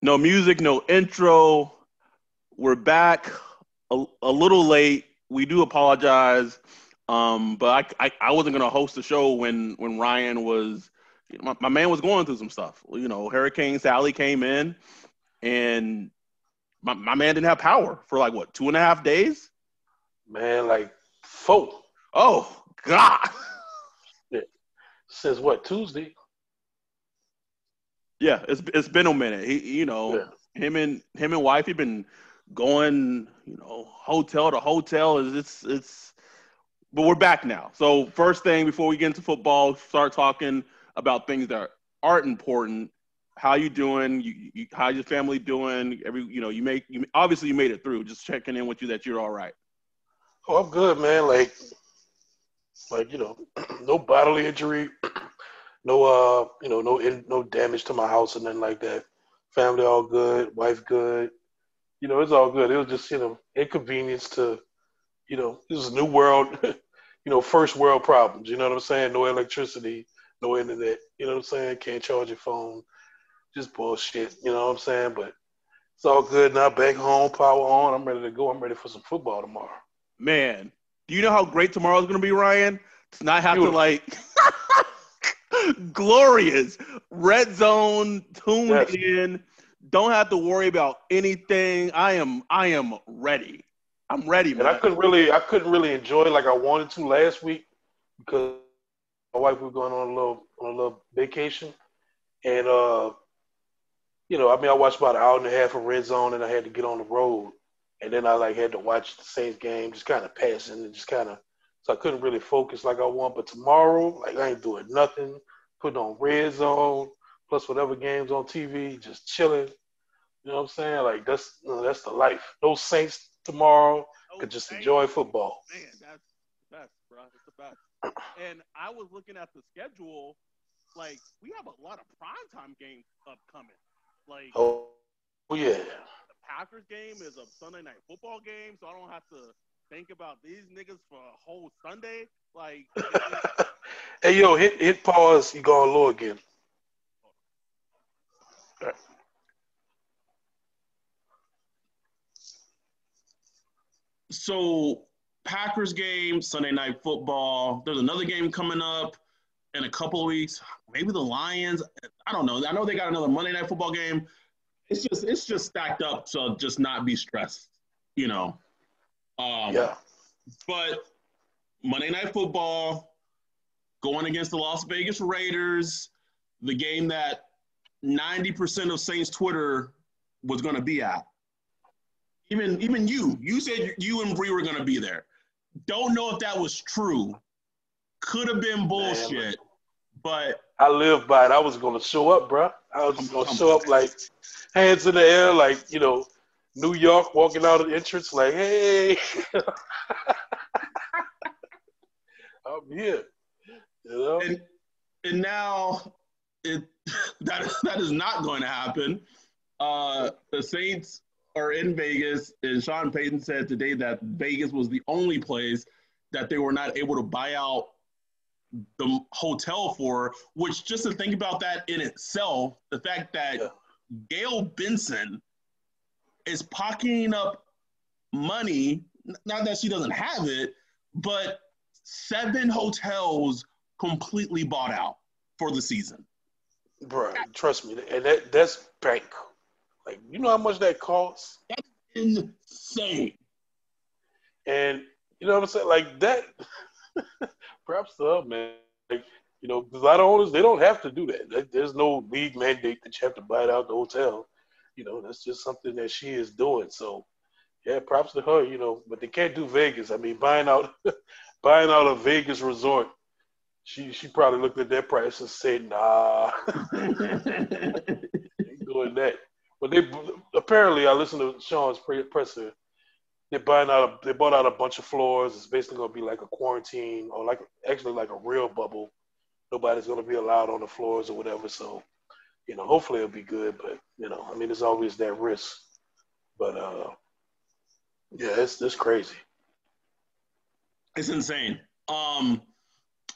No music, no intro. We're back a, a little late. We do apologize. Um, but I, I, I wasn't gonna host the show when when Ryan was my, my man was going through some stuff. You know, Hurricane Sally came in and my, my man didn't have power for like what, two and a half days? Man, like four. Oh God. Since what, Tuesday? Yeah, it's it's been a minute. He, you know, Yeah. him and him and wife, he been going, you know, hotel to hotel. Is it's it's, but we're back now. So first thing before we get into football, start talking about things that aren't important. How you doing? You, you how's your family doing? Every you know, you make you obviously you made it through. Just checking in with you that you're all right. Oh, I'm good, man. Like, like you know, no bodily injury, no uh, you know, no in, no damage to my house and nothing like that. Family all good, wife good. You know, it's all good. It was just you know inconvenience to, you know, this is a new world. you know, first world problems. You know what I'm saying? No electricity, no internet. You know what I'm saying? Can't charge your phone. Just bullshit. You know what I'm saying? But it's all good now. Back home, power on. I'm ready to go. I'm ready for some football tomorrow. Man, do you know how great tomorrow's gonna be, Ryan? To not have to like glorious red zone tuned Yes. in. Don't have to worry about anything. I am I am ready. I'm ready, man. And I couldn't really, I couldn't really enjoy it like I wanted to last week because my wife was going on a little, on a little vacation, and uh, you know, I mean, I watched about an hour and a half of Red Zone, and I had to get on the road, and then I like had to watch the Saints game, just kind of passing and just kind of, so I couldn't really focus like I want. But tomorrow, like I ain't doing nothing, putting on Red Zone plus whatever games on TV, just chilling. You know what I'm saying? Like that's you know, that's the life. No Saints tomorrow. Oh, Could just thank enjoy football. Man, that's the best, bro. It's the best. and I was looking at the schedule. Like we have a lot of primetime games upcoming. Like Oh, oh yeah. the Packers game is a Sunday night football game, so I don't have to think about these niggas for a whole Sunday. Like hey yo, hit hit pause. You going low again? so Packers game, Sunday night football. There's another game coming up in a couple of weeks. Maybe the Lions. I don't know. I know they got another Monday night football game. It's just it's just stacked up to just not be stressed, you know. Um, Yeah. But Monday night football, going against the Las Vegas Raiders, the game that 90% of Saints Twitter was going to be at. Even even you, you said you and Bree were going to be there. Don't know if that was true. Could have been bullshit, but I live by it. I was gonna show up, bro. I was just gonna show up like hands in the air, like you know, New York walking out of the entrance, like hey, I'm here. You know? and and now it that that is not going to happen. Uh, the Saints are in Vegas, and Sean Payton said today that Vegas was the only place that they were not able to buy out the hotel for. Which just to think about that in itself, the fact that Yeah. Gayle Benson is pocketing up money, not that she doesn't have it, but seven hotels completely bought out for the season. Bro, trust me, and that that's bank. Like, you know how much that costs? That's insane. And you know what I'm saying? Like that. perhaps the man. Like, you know, a lot of owners they don't have to do that. There's no league mandate that you have to buy out the hotel. You know, that's just something that she is doing. So, yeah, props to her. You know, but they can't do Vegas. I mean, buying out, buying out a Vegas resort. She she probably looked at that price and said, "Nah, ain't doing that." But they apparently, I listened to Sean's presser. They're buying out. A, they bought out a bunch of floors. It's basically gonna be like a quarantine or like actually like a real bubble. Nobody's gonna be allowed on the floors or whatever. So, you know, hopefully it'll be good. But you know, I mean, there's always that risk. But uh, yeah, it's it's crazy. It's insane. Um,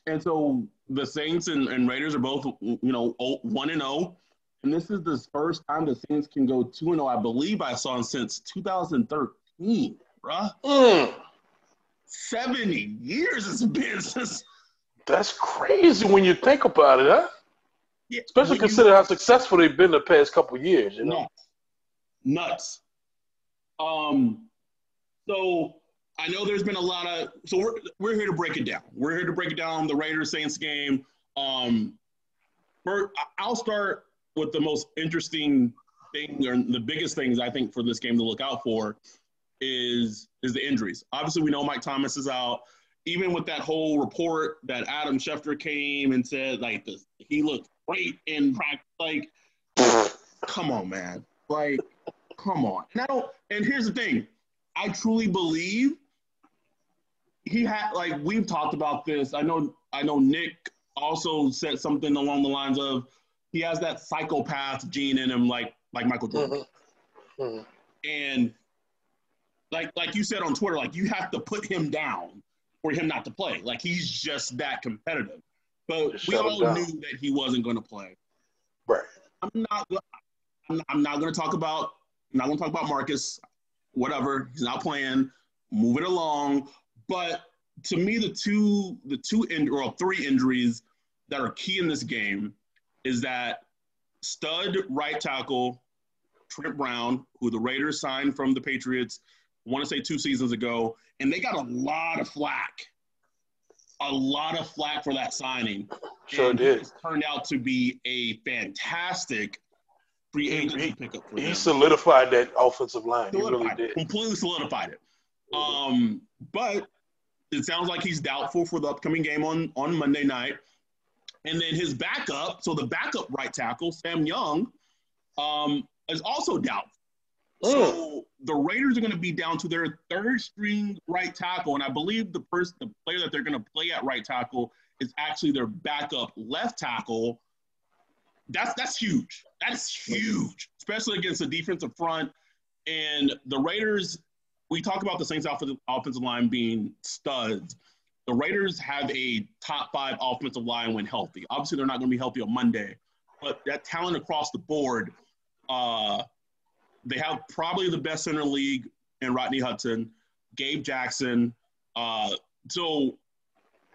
and so the Saints and, and Raiders are both, you know, one and zero. Oh. And this is the first time the Saints can go 2 and 0, I believe I saw since 2013, bruh. Mm. 70 years it's been since. That's crazy when you think about it, huh? Yeah, Especially consider you, how successful they've been the past couple years, you know? Nuts. Nuts. Um, so I know there's been a lot of so we're we're here to break it down. We're here to break it down the Raiders Saints game. Um, first, I'll start with the most interesting thing or the biggest things I think for this game to look out for is is the injuries. Obviously, we know Mike Thomas is out. Even with that whole report that Adam Schefter came and said like this, he looked great in practice. Like, come on, man. Like, come on. And here's the thing. I truly believe he had like we've talked about this. I know I know Nick also said something along the lines of he has that psychopath gene in him, like like Michael Jordan. Mm-hmm. Mm-hmm. And like like you said on Twitter, like you have to put him down for him not to play. Like he's just that competitive. But just we all knew that he wasn't going to play. Right. I'm not. I'm, I'm not going to talk about. I'm not going to talk about Marcus. Whatever. He's not playing. Move it along. But to me, the two the two in, or three injuries that are key in this game is that stud right tackle Trent Brown, who the Raiders signed from the Patriots, I want to say two seasons ago, and they got a lot of flack, a lot of flack for that signing. Sure and did. turned out to be a fantastic free agency he, pickup for he them. solidified that offensive line. Solidified he really did. Completely solidified it. Um, but it sounds like he's doubtful for the upcoming game on, on Monday night. And then his backup, so the backup right tackle, Sam Young, um, is also doubtful. So the Raiders are going to be down to their third string right tackle, and I believe the person, the player that they're going to play at right tackle is actually their backup left tackle. That's that's huge. That's huge, especially against the defensive front. And the Raiders, we talk about the Saints' offensive line being studs the Raiders have a top five offensive line when healthy. Obviously, they're not going to be healthy on Monday, but that talent across the board, uh, they have probably the best center league in Rodney Hudson, Gabe Jackson. Uh, so,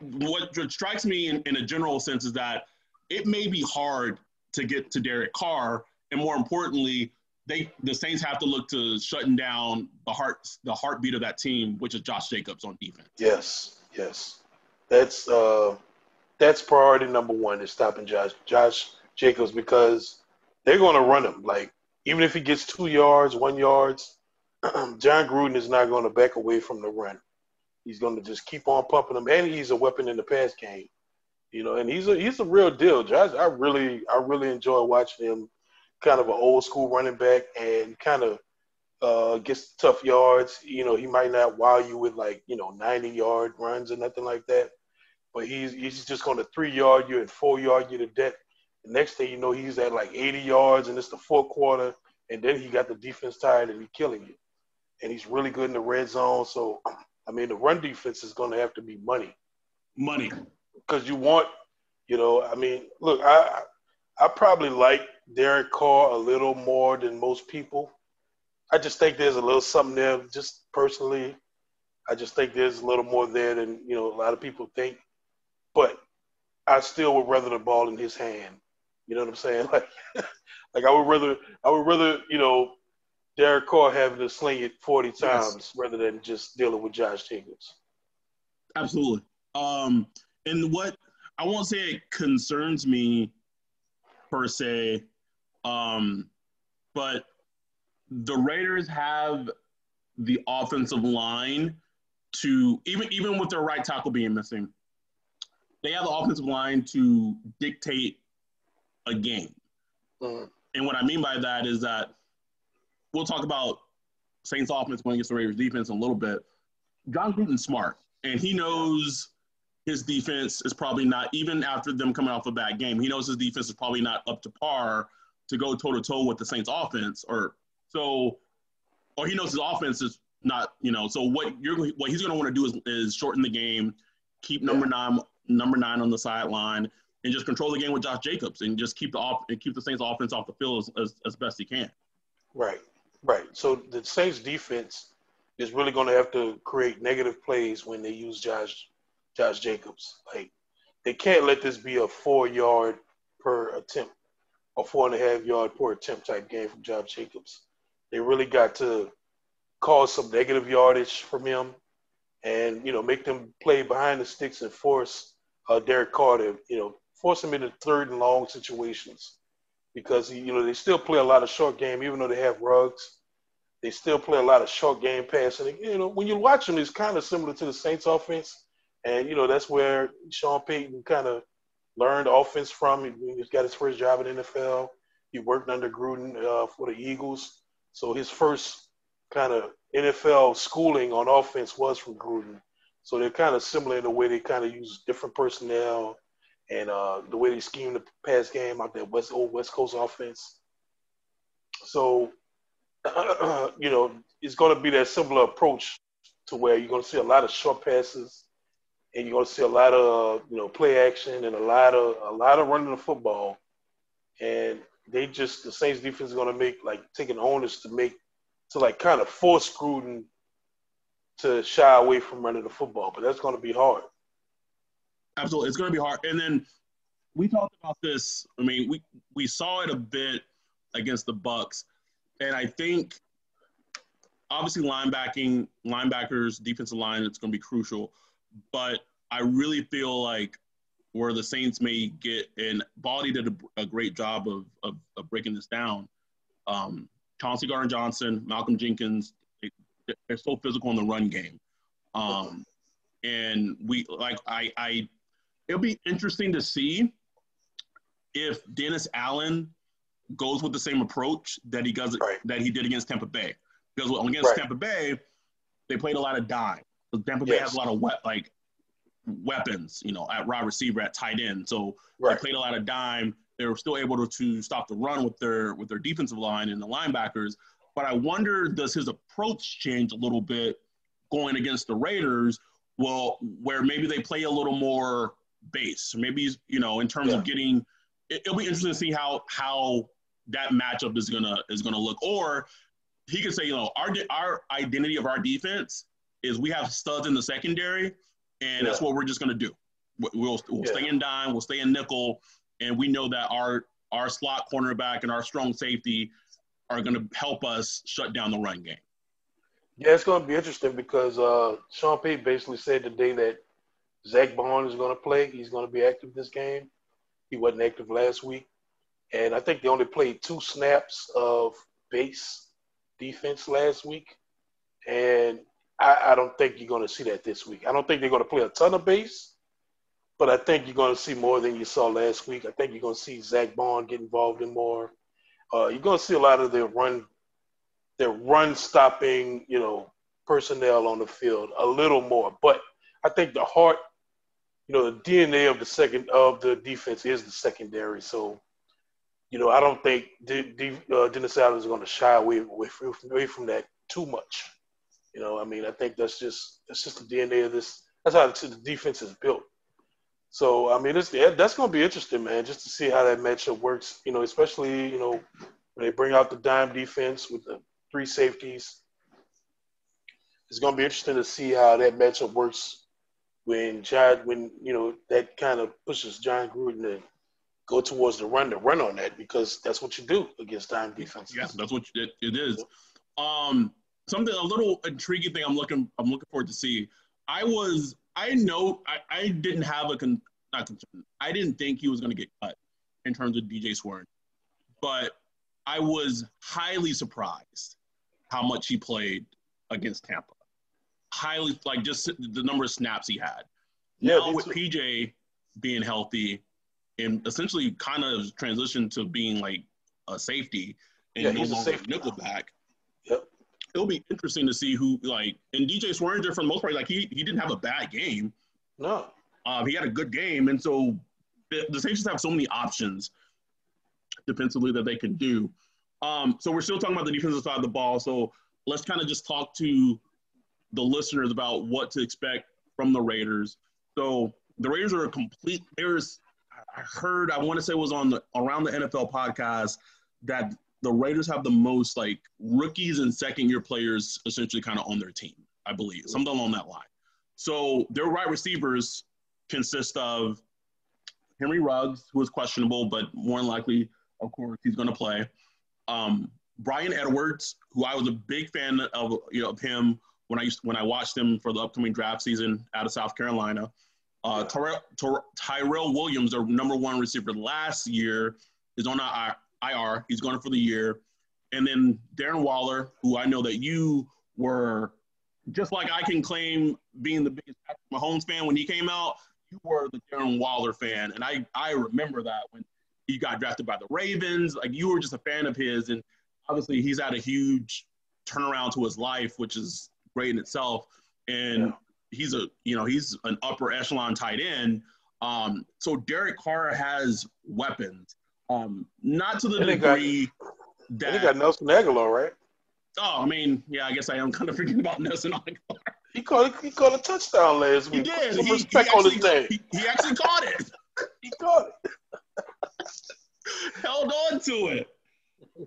what strikes me in, in a general sense is that it may be hard to get to Derek Carr, and more importantly, they the Saints have to look to shutting down the heart the heartbeat of that team, which is Josh Jacobs on defense. Yes. Yes, that's uh, that's priority number one is stopping Josh Josh Jacobs because they're going to run him. Like even if he gets two yards, one yards, Jon Gruden is not going to back away from the run. He's going to just keep on pumping him, and he's a weapon in the pass game. You know, and he's a he's a real deal, Josh. I really I really enjoy watching him, kind of an old school running back, and kind of uh, gets tough yards. You know, he might not wow you with like you know 90 yard runs or nothing like that, but he's he's just going to three yard you and four yard you to death. The next thing you know, he's at like 80 yards and it's the fourth quarter, and then he got the defense tired and he's killing you. And he's really good in the red zone. So, I mean, the run defense is going to have to be money. Money. Because you want, you know, I mean, look, I I probably like Derek Carr a little more than most people I just think there's a little something there. Just personally, I just think there's a little more there than you know a lot of people think. But I still would rather the ball in his hand. You know what I'm saying? Like, like I would rather I would rather you know Derek Carr having to sling it 40 times yes. rather than just dealing with Josh Jacobs. Absolutely. Um, and what I won't say it concerns me per se, um, but the Raiders have the offensive line to even even with their right tackle being missing, they have the offensive line to dictate a game. Mm-hmm. And what I mean by that is that we'll talk about Saints offense going against the Raiders defense in a little bit. Jon Gruden's smart, and he knows his defense is probably not even after them coming off a bad game. He knows his defense is probably not up to par to go toe to toe with the Saints offense, or so, or he knows his offense is not, you know. So what you're what he's going to want to do is, is shorten the game, keep number nine number nine on the sideline, and just control the game with Josh Jacobs and just keep the off and keep the Saints offense off the field as, as, as best he can. Right, right. So the Saints defense is really going to have to create negative plays when they use Josh Josh Jacobs. Like they can't let this be a four yard per attempt or four and a half yard per attempt type game from Josh Jacobs. They really got to cause some negative yardage from him and you know make them play behind the sticks and force uh, Derek Carter, you know, force him into third and long situations because you know they still play a lot of short game, even though they have Ruggs. They still play a lot of short game passing. You know, when you watch them, it's kind of similar to the Saints offense, and you know that's where Sean Payton kind of learned offense from. He, he got his first job in NFL. He worked under Gruden uh, for the Eagles, so his first kind of NFL schooling on offense was from Gruden. So they're kind of similar in the way they kind of use different personnel and uh, the way they scheme the pass game out there West old West Coast offense. So, you know, it's going to be that similar approach to where you're going to see a lot of short passes, and you're going to see a lot of you know play action and a lot of a lot of running the football, and they just the Saints defense is going to make like taking onus to make to like kind of force Gruden to shy away from running the football, but that's going to be hard. Absolutely, it's going to be hard. And then we talked about this. I mean, we we saw it a bit against the Bucks, and I think obviously linebacking, linebackers, defensive line, it's going to be crucial. But I really feel like where the Saints may get, and Baldy did a, a great job of, of, of breaking this down. Um, Chauncey Gardner Johnson, Malcolm Jenkins, they're so physical in the run game. Um, and we like I I it'll be interesting to see if Dennis Allen goes with the same approach that he does right. that he did against Tampa Bay. Because against right. Tampa Bay, they played a lot of dime. Tampa Bay has a lot of wet, like weapons, you know, at wide receiver, at tight end. So right. they played a lot of dime. They were still able to, to stop the run with their with their defensive line and the linebackers. But I wonder, does his approach change a little bit going against the Raiders? Well, where maybe they play a little more base, maybe you know, in terms yeah. of getting. It, will be interesting to see how how that matchup is gonna is gonna look. Or he could say, you know, our our identity of our defense is we have studs in the secondary, and yeah. that's what we're just gonna do. We'll, we'll yeah. stay in dime, we'll stay in nickel, and we know that our our slot cornerback and our strong safety are going to help us shut down the run game. Yeah, it's going to be interesting because uh, Sean Payton basically said today that Zack Baun is going to play. He's going to be active this game. He wasn't active last week. And I think they only played two snaps of base defense last week. And I, I don't think you're going to see that this week. I don't think they're going to play a ton of base, but I think you're going to see more than you saw last week. I think you're going to see Zack Baun get involved in more uh, you're going to see a lot of their run, their run stopping, you know, personnel on the field a little more. But I think the heart, you know, the DNA of the second of the defense is the secondary. So, you know, I don't think D, D, uh, Dennis Allen is going to shy away, away, away from that too much. You know, I mean, I think that's just that's just the DNA of this. That's how the defense is built. So I mean, it's that's going to be interesting, man, just to see how that matchup works. You know, especially you know when they bring out the dime defense with the three safeties. It's going to be interesting to see how that matchup works when Jon, when you know that kind of pushes Jon Gruden to go towards the run to run on that because that's what you do against dime defense. Yeah, that's what it, it is. Um, something a little intriguing thing I'm looking I'm looking forward to see. I was I know I, I didn't have a con, not concern. I didn't think he was going to get cut in terms of DJ Swearinger, but I was highly surprised how much he played against Tampa. Highly like just the number of snaps he had. Yeah, now with too. PJ being healthy and essentially kind of transitioned to being like a safety and Yeah, he's a safety nickelback. Yep. It'll be interesting to see who like and DJ Swearinger for the most part, like he he didn't have a bad game. No. Um, he had a good game, and so the, the Saints just have so many options defensively that they can do. Um, so we're still talking about the defensive side of the ball. So let's kind of just talk to the listeners about what to expect from the Raiders. So the Raiders are a complete. There's I heard I want to say it was on the around the NFL podcast that the Raiders have the most like rookies and second year players essentially kind of on their team. I believe something along that line. So their wide receivers consist of Henry Ruggs, who is questionable, but more than likely, of course, he's going to play. Um, Bryan Edwards, who I was a big fan of, you know, of him when I used when I watched him for the upcoming draft season out of South Carolina. Uh, Tyrell, Tyrell Williams, their number one receiver last year, is on I- IR. He's going for the year. And then Darren Waller, who I know that you were just like I can claim being the biggest Patrick Mahomes fan when he came out, you were the Darren Waller fan. And I, I remember that when he got drafted by the Ravens. Like you were just a fan of his. And obviously he's had a huge turnaround to his life, which is great in itself. And Yeah. he's a, you know, he's an upper echelon tight end. Um, so Derek Carr has weapons. Um, not to the And they got- degree And that he got Nelson Agholor, right? Oh, I mean, yeah, I guess I am kind of forgetting about Nelson Agholor. He caught he caught a touchdown last week. He did. Some He, he respect on his actually, name. he, he actually caught it, He caught it. held on to it.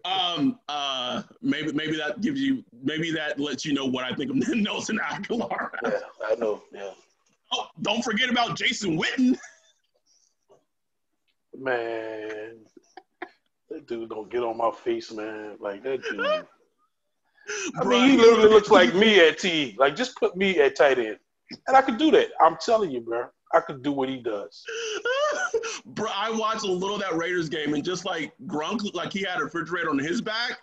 Um, uh, maybe maybe that gives you maybe that lets you know what I think of Nelson Agholor. Yeah, I know. Yeah, Oh, don't forget about Jason Witten. Man, that dude don't get on my face, man. Like that dude. I mean, he literally looks like me at T. Like, just put me at tight end, and I could do that. I'm telling you, bro. I could do what he does. Bro, I watched a little of that Raiders game, and just like Gronk, looked like he had a refrigerator on his back.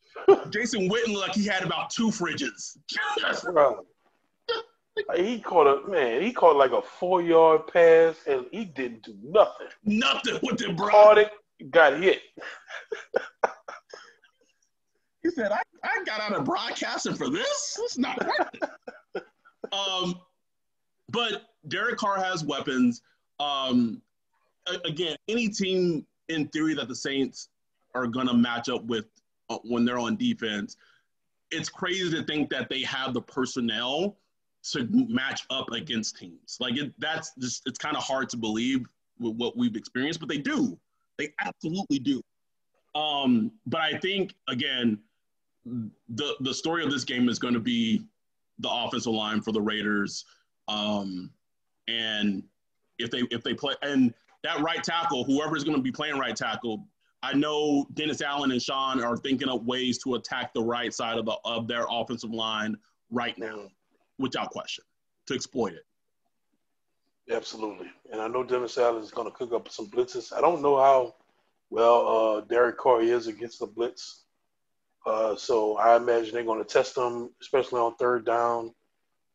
Jason Witten looked like he had about two fridges. Bro. He caught a man. He caught like a four yard pass, and he didn't do nothing. Nothing with it, bro. Caught it, got hit. He said, I, I got out of broadcasting for this. It's not worth it. um, but Derek Carr has weapons. Um, again, any team in theory that the Saints are going to match up with uh, when they're on defense, it's crazy to think that they have the personnel to match up against teams. Like it, that's just it's kind of hard to believe with what we've experienced, but they do. They absolutely do. Um, but I think again, the the story of this game is going to be the offensive line for the Raiders, um, and if they if they play and that right tackle, whoever is going to be playing right tackle, I know Dennis Allen and Sean are thinking of ways to attack the right side of the of their offensive line right now, without question, to exploit it. Absolutely. And I know Dennis Allen is going to cook up some blitzes. I don't know how well uh, Derek Carr is against the blitz. Uh, so I imagine they're going to test him, especially on third down,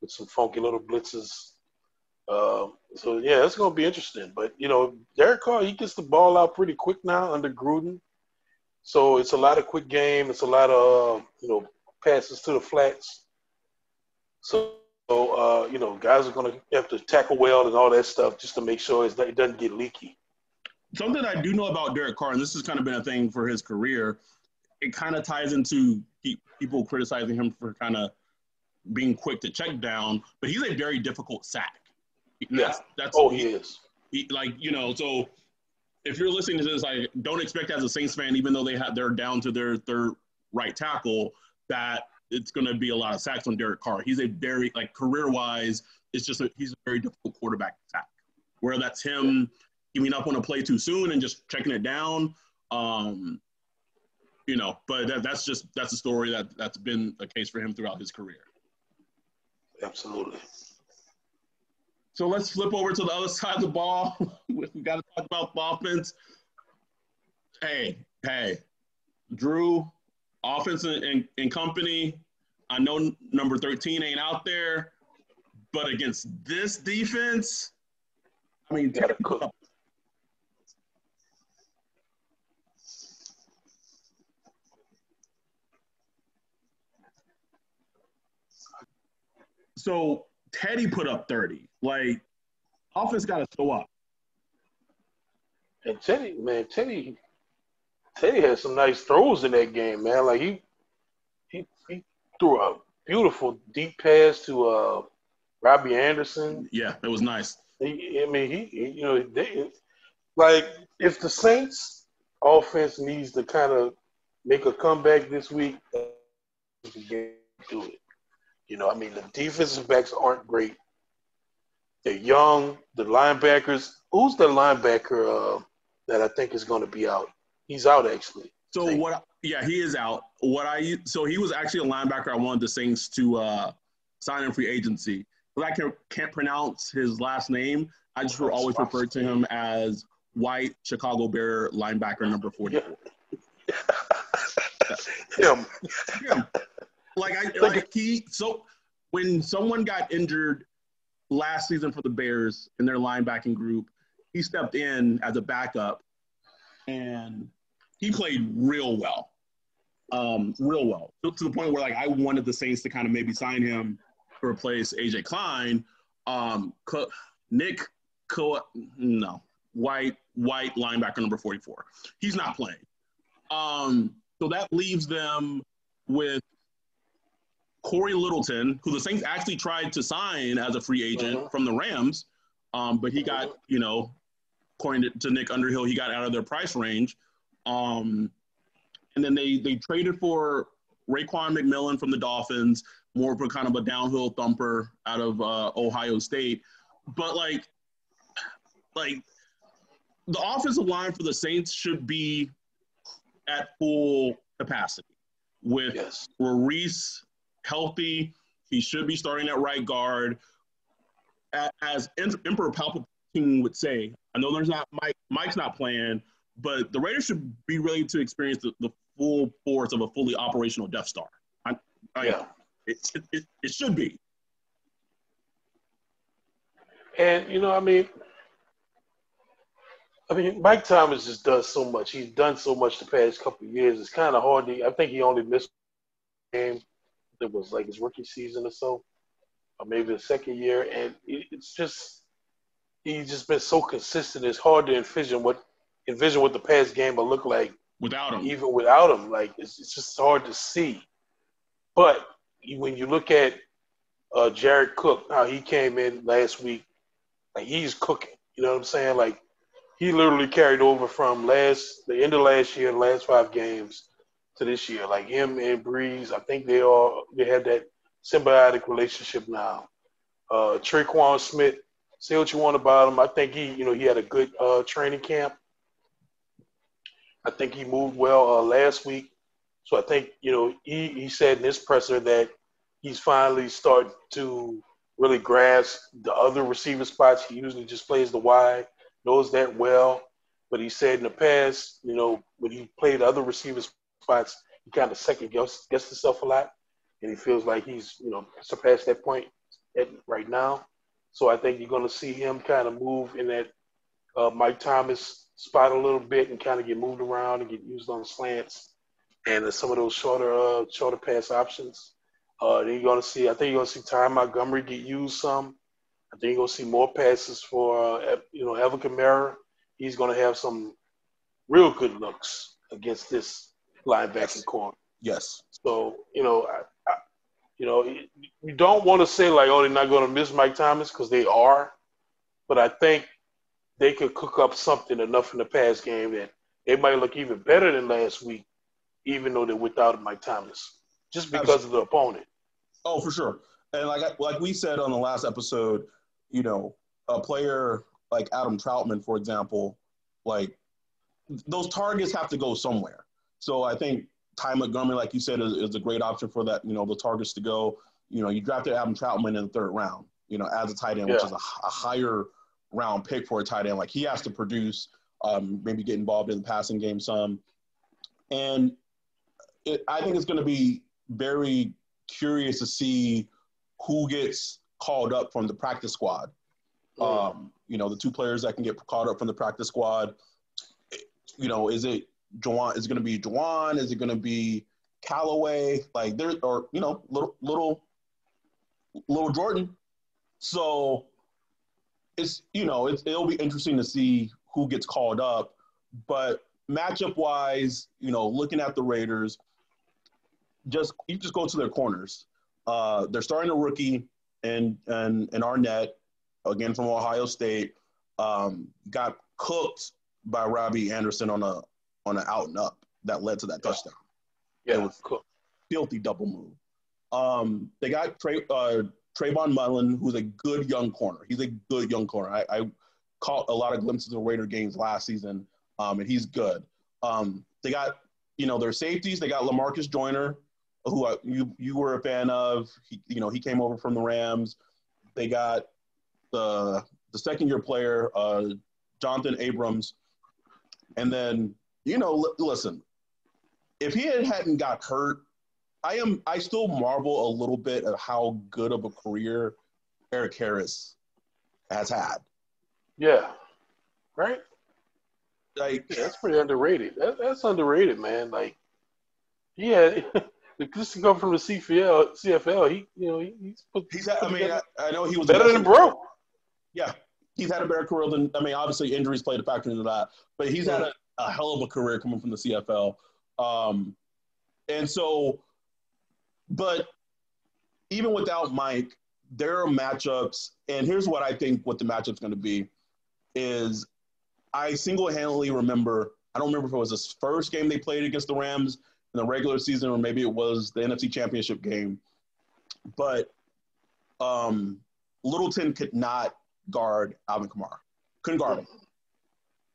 with some funky little blitzes. Uh, so yeah, it's going to be interesting. But you know, Derek Carr he gets the ball out pretty quick now under Gruden. So it's a lot of quick game. It's a lot of uh, you know passes to the flats. So uh, you know, guys are going to have to tackle well and all that stuff just to make sure it's, it doesn't get leaky. Something I do know about Derek Carr, and this has kind of been a thing for his career, it kind of ties into people criticizing him for kind of being quick to check down, but he's a very difficult sack. That's, that's Oh, he is. he- like you know so if you're listening to this like don't expect as a saints fan even though they have they're down to their third right tackle that it's going to be a lot of sacks on Derek Carr. He's a very like career wise, it's just a, he's a very difficult quarterback to sack. Where that's him giving up on a play too soon and just checking it down. Um, you know, but that, that's just that's a story that that's been a case for him throughout his career. Absolutely. So let's flip over to the other side of the ball. we got to talk about the offense. Hey, hey, Drew, offense and, and, company. I know number 13 ain't out there, but against this defense, I mean, Gotta cook. so Teddy put up 30. Like, offense got to show up. And Teddy, man, Teddy, Teddy had some nice throws in that game, man. Like he, he, he threw a beautiful deep pass to uh, Robby Anderson. Yeah, it was nice. He, I mean, he, he you know, they, like if the Saints offense needs to kind of make a comeback this week, do it. You know, I mean, the defensive backs aren't great. They're young. The linebackers. Who's the linebacker uh, that I think is going to be out? He's out actually. So Thank- what? Yeah, he is out. What I so he was actually a linebacker. I wanted the Saints to uh, sign in free agency. But I can, can't pronounce his last name. I just will always refer to him as White Chicago Bear linebacker number forty four. Him. Like I like he so when someone got injured last season for the Bears in their linebacking group, he stepped in as a backup and he played real well. Um, real well. To the point where like I wanted the Saints to kind of maybe sign him to replace AJ Klein. Um Co- Nick Co- no. White white linebacker number 44. He's not playing. Um so that leaves them with Cory Littleton, who the Saints actually tried to sign as a free agent Mhm. from the Rams, um, but he got, you know, according to, to Nick Underhill, he got out of their price range. Um, and then they they traded for Raekwon McMillan from the Dolphins, more of a kind of a downhill thumper out of uh, Ohio State. But like, like the offensive line for the Saints should be at full capacity with Yes. Reese healthy. He should be starting at right guard. As Emperor Palpatine would say, I know there's not Mike. Mike's not playing, but the Raiders should be ready to experience the, the full force of a fully operational Death Star. I, I, Yeah. it, it, it should be. And you know, I mean, I mean, Mike Thomas just does so much. He's done so much the past couple of years. It's kind of hard to. I think he only missed a game that was like his rookie season or so, or maybe the second year. And it- it's just he's just been so consistent. It's hard to envision what envision what the past game will look like Without him, even without him. Like it's, it's just hard to see. But when you look at uh, Jared Cook, how he came in last week, like he's cooking. You know what I'm saying? Like he literally carried over from last the end of last year, the last five games to this year. Like him and Brees, I think they all they have that symbiotic relationship now. Uh, Tre'Quan Smith, say what you want about him. I think he, you know, he had a good uh, training camp. I think he moved well uh, last week. So I think, you know, he, he said in this presser that he's finally starting to really grasp the other receiver spots. He usually just plays the wide, knows that well. But he said in the past, you know, when he played other receiver spots, he kind of second guessed, guessed himself a lot. And he feels like he's, you know, surpassed that point at, right now. So I think you're going to see him kind of move in that uh, Mike Thomas spot a little bit and kind of get moved around and get used on slants and uh, some of those shorter uh, shorter pass options. Uh, then you're going to see, I think you're going to see Ty Montgomery get used some. I think you're going to see more passes for, uh, you know, Alvin Kamara. He's going to have some real good looks against this linebacking core. yes. So, you know, I, you know, you don't want to say like, oh, they're not going to miss Mike Thomas because they are, but I think they could cook up something enough in the past game that they might look even better than last week, even though they're without Mike Thomas, just because of the opponent. Oh, for sure. And like like we said on the last episode, you know, a player like Adam Trautman, for example, like those targets have to go somewhere. So I think Ty Montgomery, like you said, is, is, a great option for that. You know, the targets to go. You know, you drafted Adam Trautman in the third round. You know, as a tight end, yeah. which is a, a, higher round pick for a tight end. Like he has to produce, um, maybe get involved in the passing game some, and it, I think it's going to be very curious to see who gets called up from the practice squad. Um, you know, the two players that can get called up from the practice squad. You know, is it Juwan? Is it going to be Juwan? Is it going to be Callaway? Like there, or you know, little little little Jordan. So it's you know it's, it'll be interesting to see who gets called up, but matchup wise, you know, looking at the Raiders, just you just go to their corners. Uh, they're starting a rookie and and and Arnette again from Ohio State um, got cooked by Robby Anderson on a on an out and up that led to that yeah. touchdown. Yeah, it was cool. filthy double move. Um, they got Trey, uh, Trayvon Mullen, who's a good young corner. He's a good young corner. I, I caught a lot of glimpses of Raider games last season, um, and he's good. Um, they got, you know, their safeties. They got Lamarcus Joyner, who I, you you were a fan of. He, you know, he came over from the Rams. They got the the second year player, uh, Jonathan Abrams, and then you know, l- listen, if he had, hadn't got hurt, I am I still marvel a little bit at how good of a career Erik Harris has had. Yeah, right. Like yeah, that's pretty underrated. That, that's underrated, man. Like, yeah, just to go from the CFL, CFL, he you know he, he's put, he's. Had, I mean, I, I, know he was better than Bro. Yeah, he's had a better career than. I mean, obviously injuries played a factor into that, but he's yeah. had a, a hell of a career coming from the CFL. Um, and so but even without Mike, there are matchups, and here's what I think what the matchup's going to be is I single-handedly remember. I don't remember if it was this first game they played against the Rams in the regular season, or maybe it was the NFC Championship game. But um, Littleton could not guard Alvin Kamara. Couldn't guard him.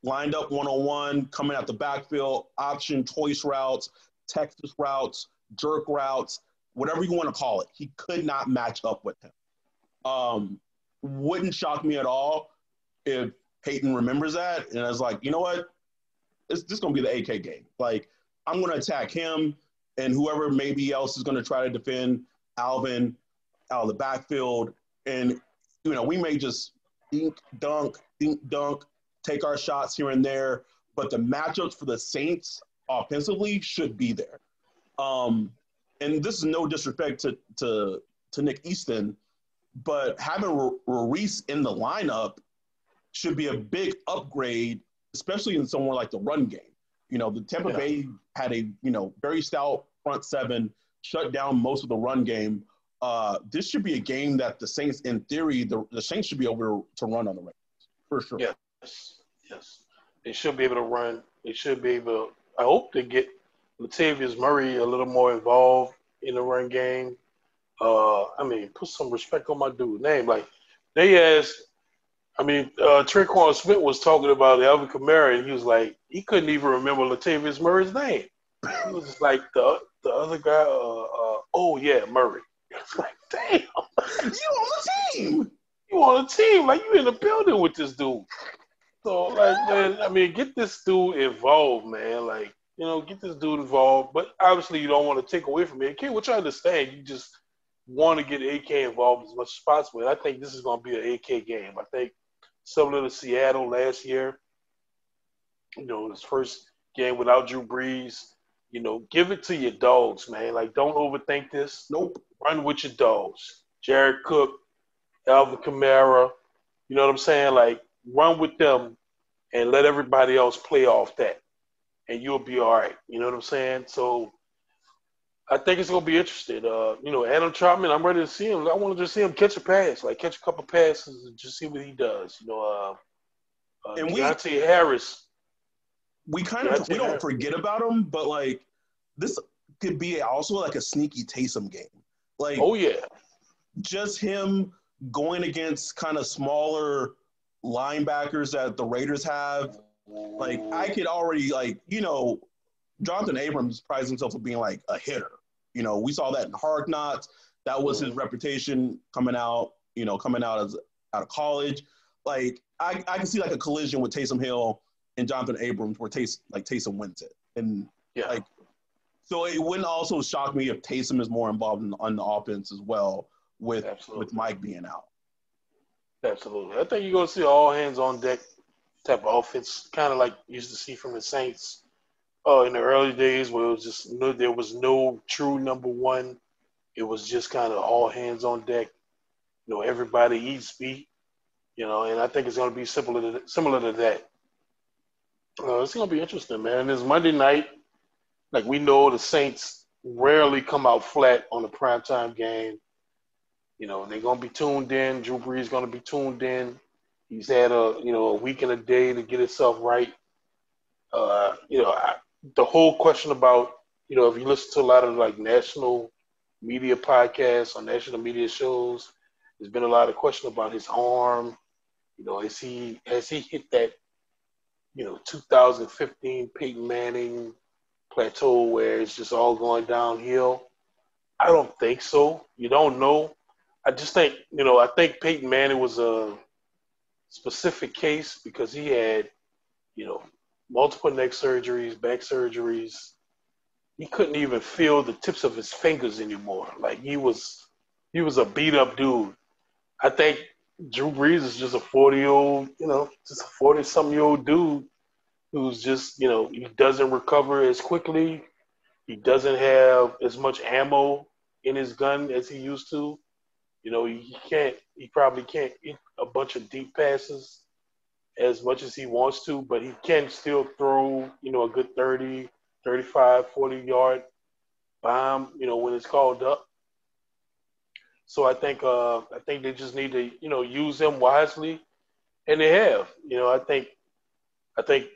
Lined up one on one, coming out the backfield, option choice routes, Texas routes, jerk routes whatever you want to call it. He could not match up with him. Um, wouldn't shock me at all if Payton remembers that and is like, you know what? It's just going to be the AK game. Like, I'm going to attack him and whoever maybe else is going to try to defend Alvin out of the backfield. And, you know, we may just dink, dunk, dink, dunk, take our shots here and there. But the matchups for the Saints offensively should be there. Um, and this is no disrespect to to to Nick Easton, but having Reese in the lineup should be a big upgrade, especially in somewhere like the run game. You know, the Tampa yeah. Bay had a you know very stout front seven, shut down most of the run game. Uh, this should be a game that the Saints, in theory, the, the Saints should be able to run on the Raiders for sure. Yes, yes, they should be able to run. They should be able. I hope they get Latavius Murray a little more involved in the run game. Uh, I mean, put some respect on my dude name. Like they asked, I mean, uh, Smith was talking about Alvin Kamara, and he was like, he couldn't even remember Latavius Murray's name. He was like the the other guy. Uh, uh, oh yeah, Murray. It's like, damn, you on the team. You on the team? Like you in the building with this dude. So like, man, I mean, get this dude involved, man. Like you know, get this dude involved. But obviously, you don't want to take away from AK, which I understand. You just want to get AK involved as much as possible. And I think this is going to be an AK game. I think similar to Seattle last year, you know, his first game without Drew Brees. You know, give it to your dogs, man. Like, don't overthink this. Nope. Run with your dogs. Jared Cook, Alvin Kamara. You know what I'm saying? Like, run with them and let everybody else play off that and you'll be all right. You know what I'm saying? So I think it's gonna be interesting. Uh, you know, Adam Trautman, I'm ready to see him. I want to just see him catch a pass, like catch a couple passes and just see what he does. You know, uh, uh and Deonte we, Harris. We kind of we don't Harris. forget about him, but like this could be also like a sneaky Taysom game. Like, oh yeah, just him going against kind of smaller linebackers that the Raiders have like I could already like you know Jonathan Abrams prides himself for being like a hitter. You know, we saw that in Hard Knocks. That was his reputation coming out. You know, coming out as out of college. Like I, I can see like a collision with Taysom Hill and Jonathan Abrams where Tays, like Taysom wins it, and Yeah. like so it wouldn't also shock me if Taysom is more involved in, on the offense as well with Absolutely. with Mike being out. Absolutely. I think you're going to see all hands on deck type of offense, kind of like you used to see from the Saints uh, in the early days where it was just no, there was no true number one. It was just kind of all hands on deck. You know, everybody eats beat. You know, and I think it's going to be similar to similar to that. Uh, it's going to be interesting, man. It's Monday night. Like we know, the Saints rarely come out flat on a primetime game. You know, they're gonna be tuned in. Drew Brees gonna be tuned in. He's had a you know a week and a day to get himself right. Uh, you know, I, the whole question about you know if you listen to a lot of like national media podcasts or national media shows, there's been a lot of question about his arm. You know, is he has he hit that you know 2015 Peyton Manning plateau where it's just all going downhill? I don't think so. You don't know. I just think, you know, I think Peyton Manning was a specific case because he had, you know, multiple neck surgeries, back surgeries. He couldn't even feel the tips of his fingers anymore. Like he was, he was a beat up dude. I think Drew Brees is just a 40 year old, you know, just a 40 something year old dude who's just, you know, he doesn't recover as quickly. He doesn't have as much ammo in his gun as he used to. You know, he can't, he probably can't eat a bunch of deep passes as much as he wants to, but he can still throw, you know, a good 30, 35, 40 yard bomb, you know, when it's called up. So I think, uh, I think they just need to, you know, use him wisely, and they have. You know, I think, I think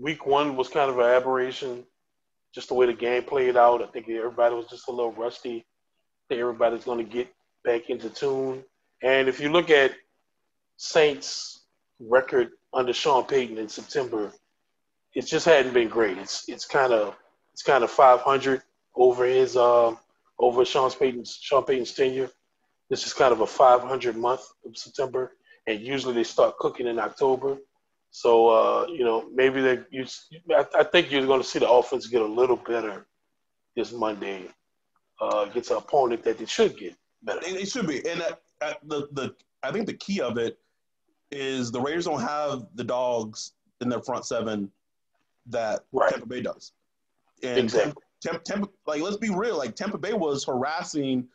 week one was kind of an aberration, just the way the game played out. I think everybody was just a little rusty. I think everybody's going to get back into tune. And if you look at Saints' record under Sean Payton in September, it just hadn't been great. It's it's kind of it's kind of 500 over his uh, over Sean Payton's Sean Payton's tenure. This is kind of a 500 month of September, and usually they start cooking in October. So uh, you know maybe they you I, I think you're going to see the offense get a little better this Monday uh, against an opponent that they should get better. They, they should be, and uh, uh, the the I think the key of it is the Raiders don't have the dogs in their front seven that Right. Tampa Bay does. And Exactly. Tampa, Tampa, like let's be real, like Tampa Bay was harassing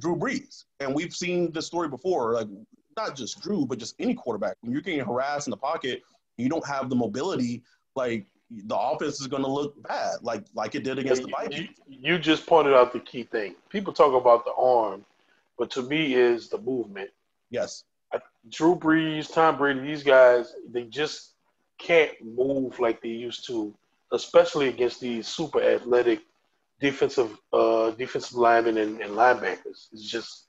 Drew Brees, and we've seen this story before. Like not just Drew, but just any quarterback. When you're getting harassed in the pocket, you don't have the mobility. Like the offense is going to look bad, like like it did against the you, Vikings. you just pointed out the key thing. People talk about the arm, but to me is the movement. Yes, Drew Brees, Tom Brady, these guys, they just can't move like they used to, especially against these super athletic defensive uh, defensive linemen and, and linebackers. It's just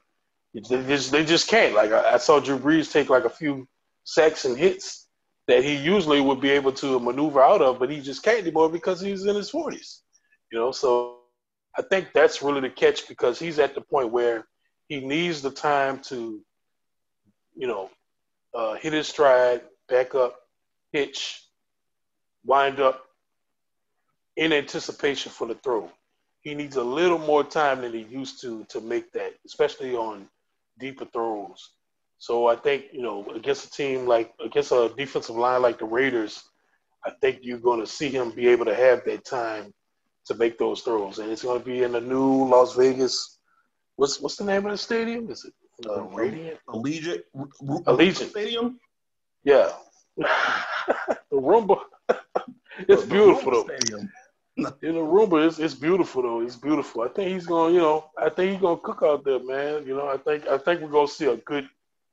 they just they just can't. Like I, I saw Drew Brees take like a few sacks and hits that he usually would be able to maneuver out of, but he just can't anymore because he's in his forties. You know, so I think that's really the catch because he's at the point where he needs the time to, you know, uh, hit his stride, back up, hitch, wind up in anticipation for the throw. He needs a little more time than he used to to make that, especially on deeper throws. So I think, you know, against a team like against a defensive line like the Raiders, I think you're going to see him be able to have that time to make those throws, and it's going to be in the new Las Vegas. What's what's the name of the stadium? Is it uh, Radiant? Allegiant, Allegiant. Stadium. Yeah, the Roomba. it's The beautiful Roomba though. Stadium. In the Roomba, it's, it's beautiful though. It's beautiful. I think he's going. to You know, I think he's to cook out there, man. You know, I think I think we're going to see a good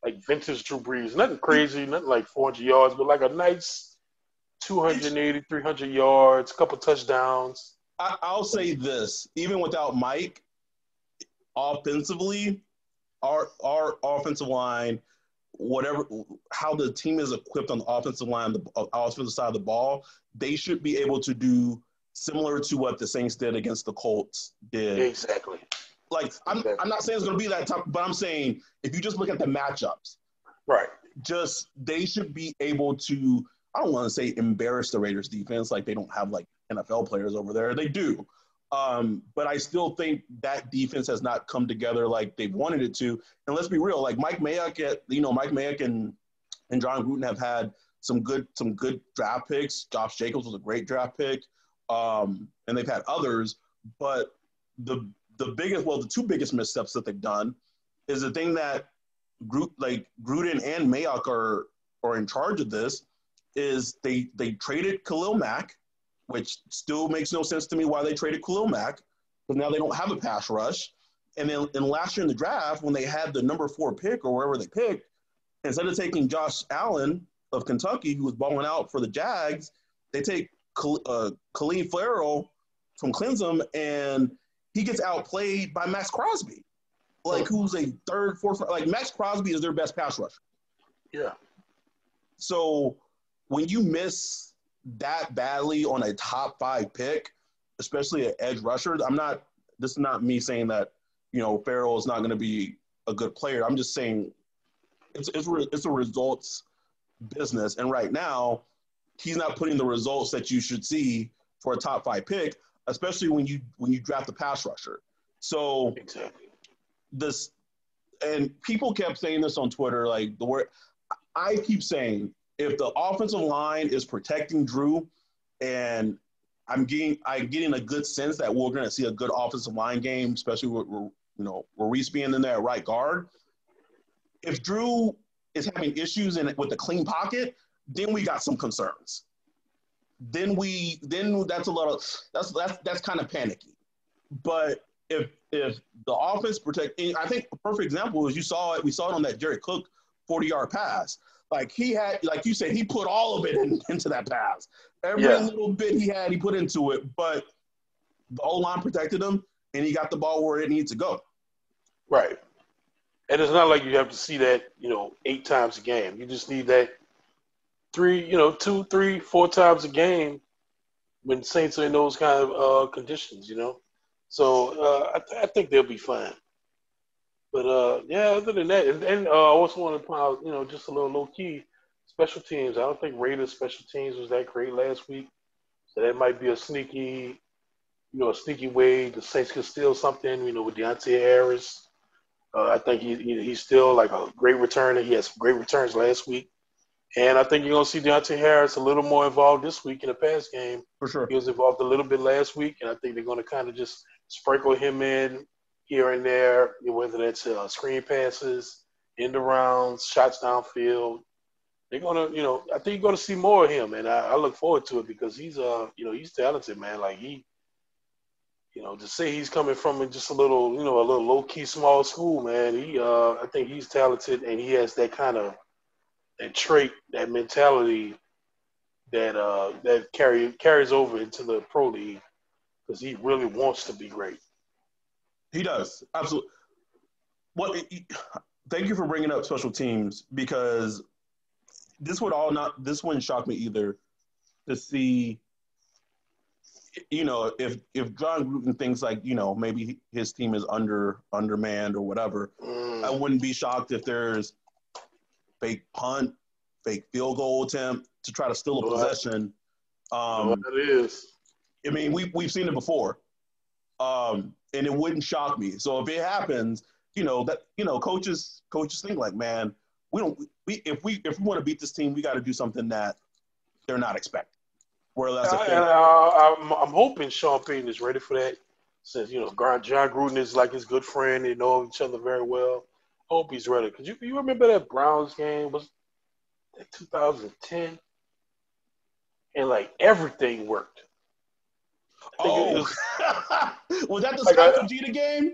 like vintage Drew Brees. Nothing crazy, nothing like 400 yards, but like a nice 280, 300 yards, couple touchdowns. I'll say this: even without Mike, offensively, our our offensive line, whatever how the team is equipped on the offensive line, the uh, offensive side of the ball, they should be able to do similar to what the Saints did against the Colts did. Exactly. Like I'm, Exactly. I'm not saying it's going to be that tough, but I'm saying if you just look at the matchups, Right. just they should be able to. I don't want to say embarrass the Raiders defense like they don't have like NFL players over there. They do. Um, but I still think that defense has not come together like they've wanted it to. And let's be real, like Mike Mayock at you know, Mike Mayock and and Jon Gruden have had some good some good draft picks. Josh Jacobs was a great draft pick. Um, and they've had others, but the the biggest well, the two biggest missteps that they've done is the thing that like Gruden and Mayock are are in charge of this is they they traded Khalil Mack, which still makes no sense to me why they traded Khalil Mack, because now they don't have a pass rush. And then in last year in the draft, when they had the number four pick or wherever they picked, instead of taking Josh Allen of Kentucky, who was balling out for the Jags, they take uh, Khalil Ferrell from Clemson, and he gets outplayed by Maxx Crosby, like who's a third, fourth, like Maxx Crosby is their best pass rusher. Yeah. So when you miss that badly on a top five pick, especially an edge rusher, I'm not. This is not me saying that you know Ferrell is not going to be a good player. I'm just saying it's it's, it's a results business, and right now he's not putting the results that you should see for a top five pick, especially when you when you draft a pass rusher. So Exactly. this and people kept saying this on Twitter, like the word I keep saying, if the offensive line is protecting Drew and I'm getting I'm getting a good sense that we're gonna see a good offensive line game, especially with with, you know, Reese being in there at right guard. If Drew is having issues in with the clean pocket, then we got some concerns. Then we then that's a little that's that's that's kind of panicky. But if if the offense protect, I think a perfect example is you saw it. We saw it on that Jared Cook forty yard pass. Like he had, like you said, he put all of it in, into that pass. Every Yeah. little bit he had, he put into it. But the O line protected him, and he got the ball where it needs to go. Right. And it's not like you have to see that, you know, eight times a game. You just need that three, you know, two, three, four times a game when Saints are in those kind of uh, conditions, you know. So uh, I, th- I think they'll be fine. But uh, yeah, other than that, and, uh, I also want to point out, you know, just a little low key special teams. I don't think Raiders special teams was that great last week, so that might be a sneaky, you know, a sneaky way the Saints could steal something. You know, with Deonte Harris. Uh, I think he, he he's still like a great returner. He has some great returns last week, and I think you're gonna see Deonte Harris a little more involved this week in the pass game. For sure. He was involved a little bit last week, and I think they're gonna kind of just sprinkle him in here and there, whether that's uh, screen passes, end rounds, shots downfield. They're gonna, you know, I think you're gonna see more of him, and I, I look forward to it because he's, uh, you know, he's talented, man. Like he, you know, to say he's coming from just a little, you know, a little low key small school, man. He, uh, I think he's talented, and he has that kind of that trait, that mentality that uh, that carry carries over into the pro league because he really wants to be great. He does absolutely. What? Thank you for bringing up special teams because this would all not this wouldn't shock me either to see. You know, if if Jon Gruden thinks like you know maybe his team is under undermanned or whatever, I Mm, wouldn't be shocked if there's fake punt, fake field goal attempt to try to steal a possession. Um, what it is. I mean, we we've seen it before, um, and it wouldn't shock me. So if it happens, you know that you know coaches coaches think like, man, we don't we if we if we want to beat this team, we got to do something that they're not expecting. Whether that's a I, I, I'm, I'm hoping Sean Payton is ready for that. Since you know, Jon Gruden is like his good friend, they know each other very well. I hope he's ready. Cause you you remember that Browns game was that 2010, and like everything worked. I think it oh, was was that the Like, Scott I- Fujita game?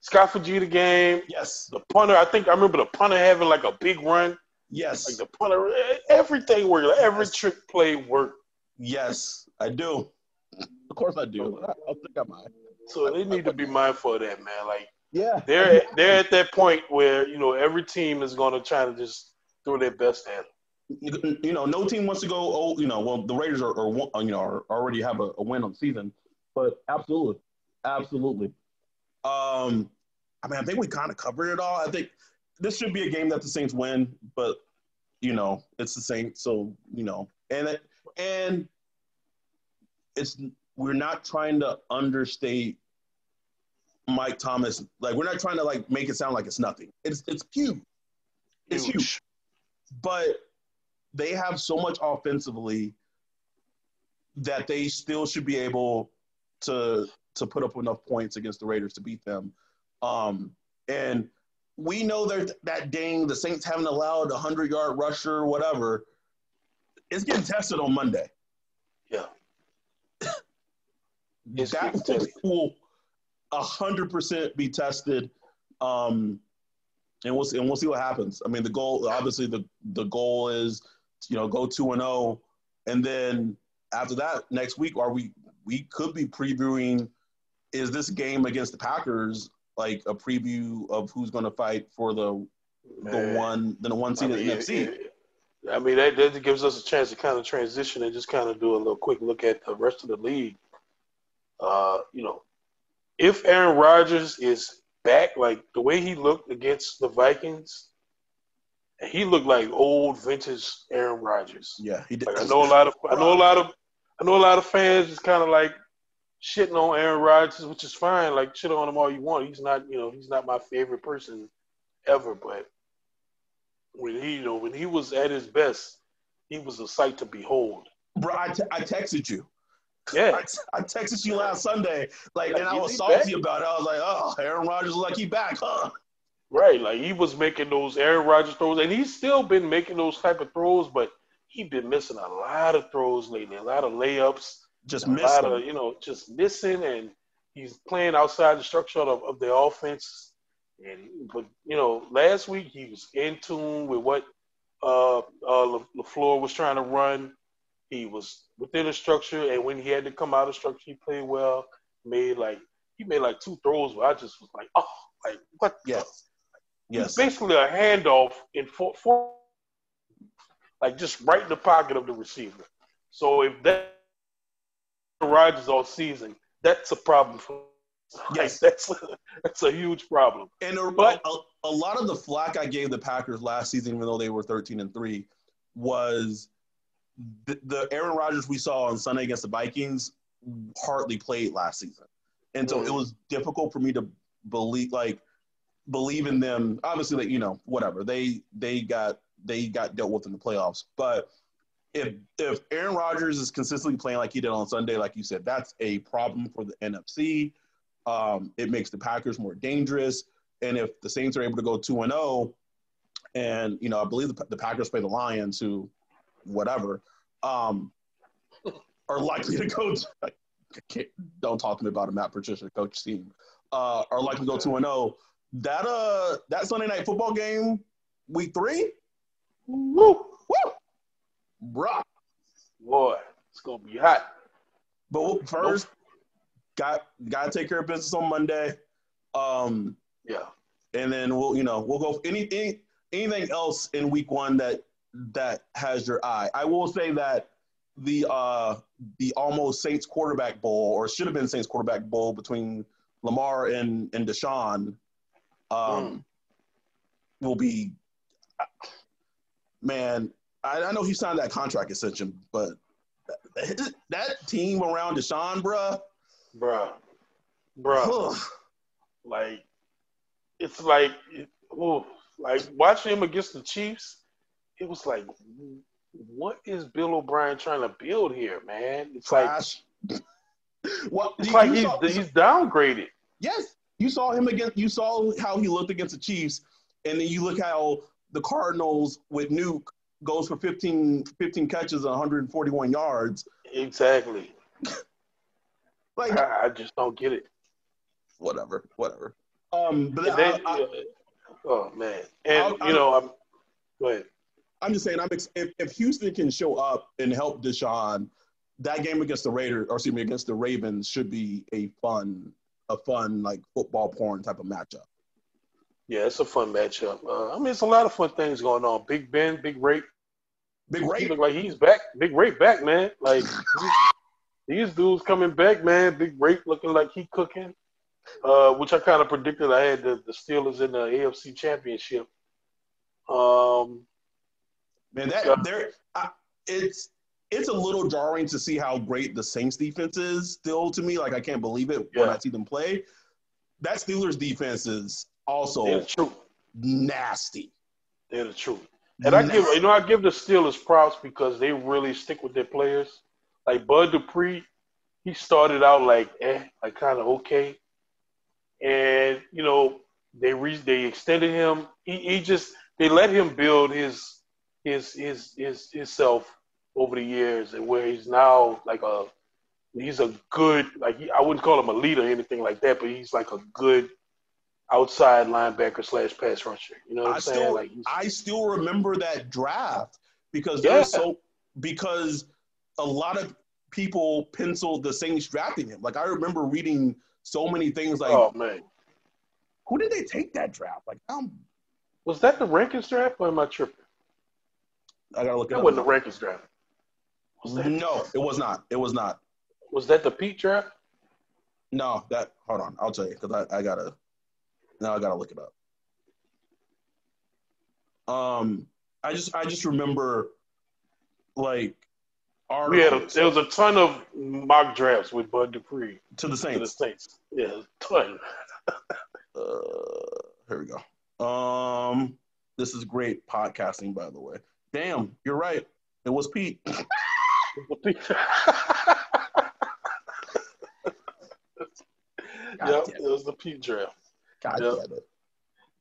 Scott Fujita game. Yes, The punter, I think I remember the punter having like a big run. yes, Like the punter, everything worked. Like, every Yes. trick play worked. yes. I do. Of course, I do. I, I think I might. So they need to be mindful of that, man. Like Yeah, they're they're at that point where you know every team is going to try to just throw their best at them. You know, no team wants to go. Oh, you know, well, the Raiders are, are you know, are already have a, a win on the season, but absolutely, absolutely. Um, I mean, I think we kind of covered it all. I think this should be a game that the Saints win, but you know, it's the Saints, so you know, and it, and it's we're not trying to understate Mike Thomas. Like we're not trying to like make it sound like it's nothing. It's it's huge. It's huge. huge. But they have so much offensively that they still should be able to to put up enough points against the Raiders to beat them. Um, and we know that that dang the Saints haven't allowed a hundred yard rusher, whatever. It's getting tested on Monday. Yeah. that will hundred percent be tested. Um, and we'll see, and we'll see what happens. I mean, the goal obviously the the goal is you know go two and zero, oh, and then after that next week are we we could be previewing is this game against the Packers like a preview of who's going to fight for the Man. the one the one seed I mean, in the NFC. I mean that, that gives us a chance to kind of transition and just kind of do a little quick look at the rest of the league. Uh, you know, if Aaron Rodgers is back, like the way he looked against the Vikings, he looked like old vintage Aaron Rodgers. Yeah, he did. Like, I know a lot of I know a lot of I know a lot of fans just kind of like shitting on Aaron Rodgers, which is fine. Like shit on him all you want. He's not, you know, he's not my favorite person ever. But when he, you know, when he was at his best, he was a sight to behold. Bro, I, t- I texted you. Yeah, I, t- I texted you last Sunday, like, like and I was salty back? about it. I was like, "Oh, Aaron Rodgers like he back, huh?" Right, like he was making those Aaron Rodgers throws, and he's still been making those type of throws, but he's been missing a lot of throws lately, a lot of layups, just a missing. lot of you know just missing, and he's playing outside the structure of, of the offense. And but you know, last week he was in tune with what uh, uh, LaFleur was trying to run. He was within the structure, and when he had to come out of structure, he played well. Made like he made like two throws where I just was like, oh, like what? Yes? Yes. basically a handoff in four, four, like just right in the pocket of the receiver. So if that Rodgers all season, that's a problem for. Yes, like, that's a, that's a huge problem. And a, but, a, a lot of the flack I gave the Packers last season, even though they were thirteen and three, was the, the Aaron Rodgers we saw on Sunday against the Vikings hardly played last season, and so mm. it was difficult for me to believe like believe in them. Obviously, that you know whatever they they got they got dealt with in the playoffs, but if if Aaron Rodgers is consistently playing like he did on Sunday, like you said, that's a problem for the NFC. Um, it makes the Packers more dangerous, and if the Saints are able to go two and zero, oh, and you know, I believe the, the Packers play the Lions, who, whatever, um, are likely to go. To, don't talk to me about a Matt Patricia coach team. Uh, are likely to go two and zero. That uh, that Sunday night football game, week three, woo, woo bruh. Boy, it's gonna be hot. But first, nope. got got to take care of business on Monday. Um, yeah, and then we'll you know we'll go any, any anything else in week one that that has your eye. I will say that the uh the almost Saints quarterback bowl or should have been Saints quarterback bowl between Lamar and and Deshaun um mm. will be man I, I know he signed that contract extension, but that, that team around Deshaun, bruh, bruh, bruh, like it's like, oh, like watching him against the Chiefs, it was like, what is Bill O'Brien trying to build here, man? It's like, well, it's like he's saw, he's downgraded. Yes, you saw him against. You saw how he looked against the Chiefs, and then you look how the Cardinals with Nuke goes for 15, 15 catches and 141 yards. Exactly. like I, I, just don't get it. Whatever, whatever. Um, but then, I, I, oh man, and you know, I'm. Go ahead. I'm just saying, I'm if, if Houston can show up and help Deshaun, that game against the Raiders, or excuse me, against the Ravens, should be a fun, a fun like football porn type of matchup. Yeah, it's a fun matchup. Uh, I mean, it's a lot of fun things going on. Big Ben, Big Rake, Big He look like he's back. Big Ray back, man. Like these dudes coming back, man. Big Ray looking like he cooking. Uh, which I kind of predicted. I had the, the Steelers in the AFC Championship. Um, Man, that there, it's it's a little jarring to see how great the Saints defense is still to me. Like I can't believe it when I see them play. That Steelers defense is they're also the truth. nasty. They're the truth. And I give you know I give the Steelers props because they really stick with their players. Like Bud Dupree, he started out like eh, like kind of okay, and you know they re- they extended him. He, he just they let him build his his his his himself over the years, and where he's now like a he's a good like I wouldn't call him a leader or anything like that, but he's like a good outside linebacker slash pass rusher. You know what I I'm saying? still, like I still remember that draft because Yeah. there's so because a lot of people penciled the Saints drafting him. Like I remember reading so many things like, oh man. who did they take that draft? Like, um, Was that the Rankins draft or am I tripping? I gotta look it That up. wasn't the Rankins draft. Was that, No, it was not. It was not. was that the Peat draft? No, that hold on, I'll tell you because I, I gotta now I gotta look it up. Um, I just I just remember like our We had a, there was a ton of mock drafts with Bud Dupree to the Saints. to the Saints. Saints. Yeah, ton. Uh, here we go. Um, this is great podcasting, by the way. Damn, you're right. It was Peat. God yep, damn it was the Peat draft. God Yeah. damn it.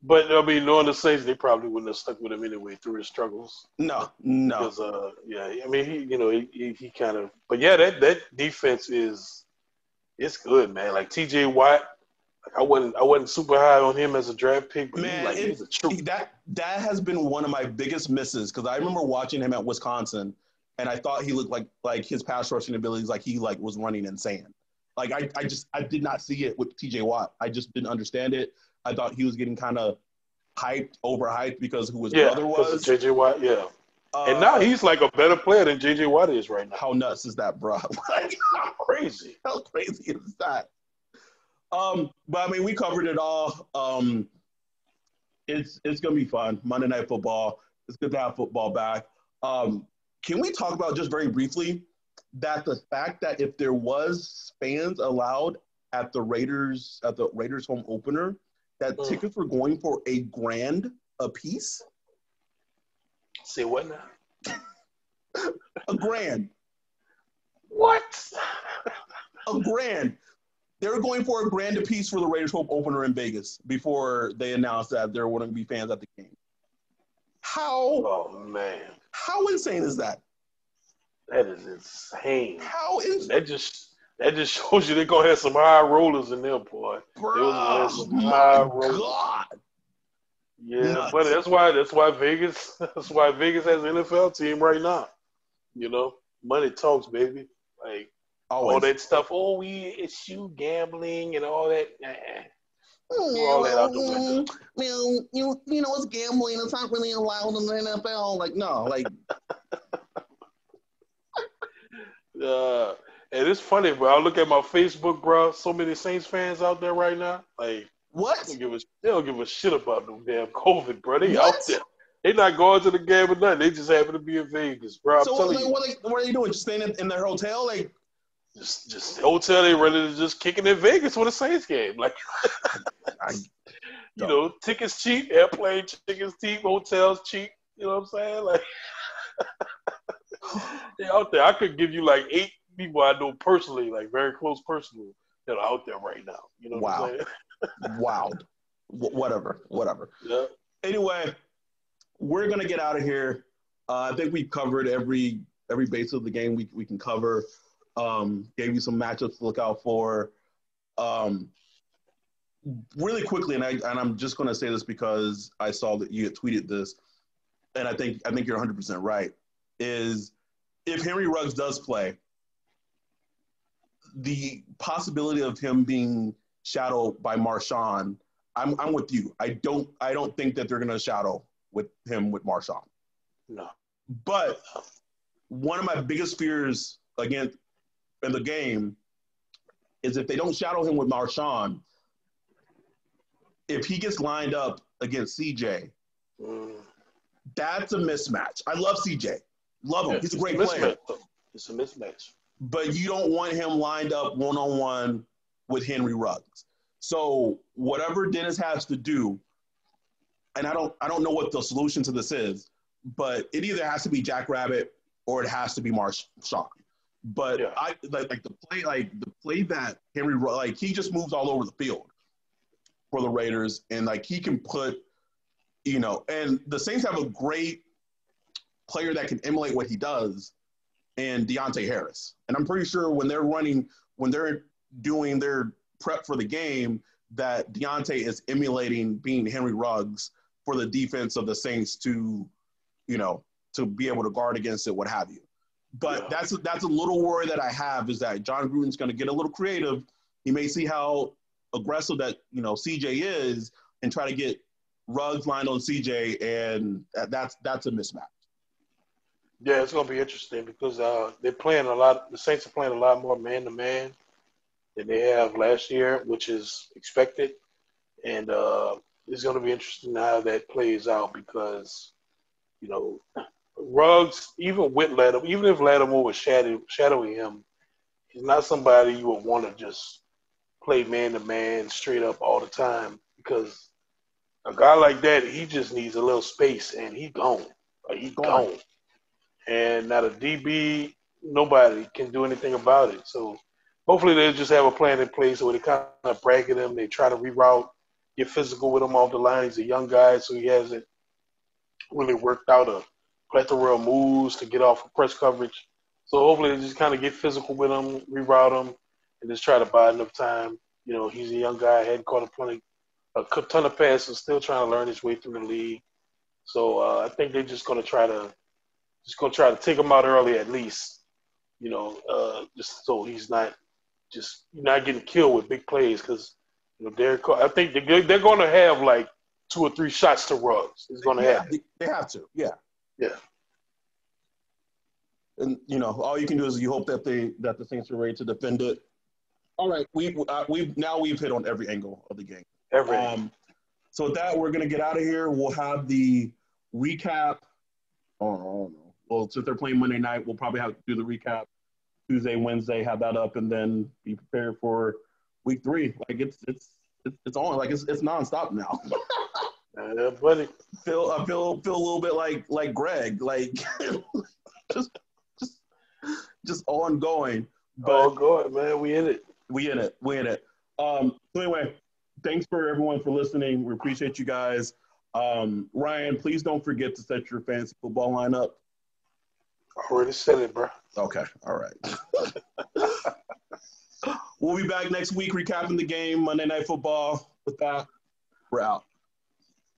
But I mean, knowing the Saints, they probably wouldn't have stuck with him anyway through his struggles. No, no. Because uh, yeah, I mean, he, you know, he, he, he kind of, but yeah, that that defense is, it's good, man. Like T.J. Watt, like I wasn't, I wasn't super high on him as a draft pick, but Man, he, like it- he's a true. That that has been one of my biggest misses because I remember watching him at Wisconsin, and I thought he looked like like his pass rushing abilities, like he like was running in sand. Like I, I just I did not see it with T.J. Watt. I just didn't understand it. I thought he was getting kind of hyped, overhyped because who his Yeah, brother was. J.J. Watt, yeah. Uh, And now he's like a better player than J.J. Watt is right now. how nuts is that, bro? like, how Crazy. how crazy is that? Um, but I mean, we covered it all. Um, it's it's gonna be fun. Monday Night Football. It's good to have football back. Um, can we talk about just very briefly that the fact that if there was fans allowed at the Raiders at the Raiders home opener, that Mm. tickets were going for a grand a piece? Say what now? A grand. What? a grand. They were going for a grand apiece for the Raiders home opener in Vegas before they announced that there wouldn't be fans at the game. How Oh man, how insane is that? that is insane. How is That just that just shows you they're gonna have some high rollers in there, boy. bro? My high roller. God! Yeah, Nuts. but that's why that's why Vegas that's why Vegas has an NFL team right now. You know, money talks, baby. Like all that stuff. Oh, we it's you gambling and all that. Nah. All that out the window. Well, you you know it's gambling. It's not really allowed in the NFL. Like no, like Uh, and it's funny, bro. I look at my Facebook, bro. So many Saints fans out there right now. Like what? they don't give a they don't give a shit about no damn COVID, bro. They What? out there. They not going to the game or nothing. They just happen to be in Vegas, bro. I'm So like, you, what, are, what are you doing? Just staying in, in their hotel? Like just just hotel. They ready to just kick it in Vegas for the Saints game. Like I, you know, tickets cheap, airplane tickets cheap, hotels cheap. You know what I'm saying? Like they out there. I could give you like eight people I know personally, like very close personally, that are out there right now. You know what Wow. I'm saying? wowed. Wh- whatever, whatever. Yeah. anyway, we're gonna get out of here. Uh, I think we covered every every base of the game we we can cover. Um, gave you some matchups to look out for. Um, really quickly, and I and I'm just gonna say this because I saw that you had tweeted this, and I think I think you're 100 percent right. Is if Henry Ruggs does play, the possibility of him being shadowed by Marshawn I'm I'm with you. I don't I don't think that they're gonna shadow with him with Marshawn. No. But one of my biggest fears again in the game is if they don't shadow him with Marshawn, if he gets lined up against CJ, that's a mismatch. I love CJ. Love him. Yeah, He's a great a player. It's a mismatch. But you don't want him lined up one on one with Henry Ruggs. So whatever Dennis has to do, and I don't I don't know what the solution to this is, but it either has to be Jackrabbit or it has to be Marshawn. But yeah. I like, like the play like the play that Henry like he just moves all over the field for the Raiders and like he can put you know and the Saints have a great player that can emulate what he does and Deonte Harris. And I'm pretty sure when they're running when they're doing their prep for the game that Deonte is emulating being Henry Ruggs for the defense of the Saints to, you know, to be able to guard against it, what have you. But that's that's a little worry that I have is that Jon Gruden's going to get a little creative. He may see how aggressive that you know CJ is and try to get Ruggs lined on CJ, and that, that's that's a mismatch. Yeah, it's going to be interesting because uh, they're playing a lot. The Saints are playing a lot more man to man than they have last year, which is expected. And uh, it's going to be interesting how that plays out because, you know, Ruggs, even with Lattimore, even if Lattimore was shadow, shadowing him, he's not somebody you would want to just play man to man straight up all the time because a guy like that, he just needs a little space and he's gone. Like he gone. And not a DB, nobody can do anything about it. So hopefully they'll just have a plan in place where they kind of bracket him. They try to reroute, get physical with him off the line. He's a young guy, so he hasn't really worked out a plethora of moves to get off of press coverage. So hopefully they just kind of get physical with him, reroute him, and just try to buy enough time. You know, he's a young guy, hadn't caught a plenty, a ton of passes, still trying to learn his way through the league. So uh, I think they're just going to try to just going to try to take him out early at least. You know, uh, just so he's not just not getting killed with big plays because you know Derek. I think they're, they're going to have like two or three shots to Ruggs. He's going to yeah, have. They have to. Yeah. Yeah. And you know, all you can do is you hope that they that the Saints are ready to defend it. All right, we uh, we now we've hit on every angle of the game. Every. Um, so with that, we're gonna get out of here. We'll have the recap. Oh, I don't know. Well, since they're playing Monday night, we'll probably have to do the recap Tuesday, Wednesday, have that up, and then be prepared for week three. Like it's it's it's, it's on. Like it's it's nonstop now. buddy. Feel I feel feel a little bit like like Greg, like just just just ongoing. But ongoing, man. We in it. We in it. We in it. Um. So anyway, thanks for everyone for listening. We appreciate you guys. Um, Ryan, please don't forget to set your fantasy football lineup. Already said it, bro. Okay. All right. we'll be back next week recapping the game, Monday Night Football. With that, we're out.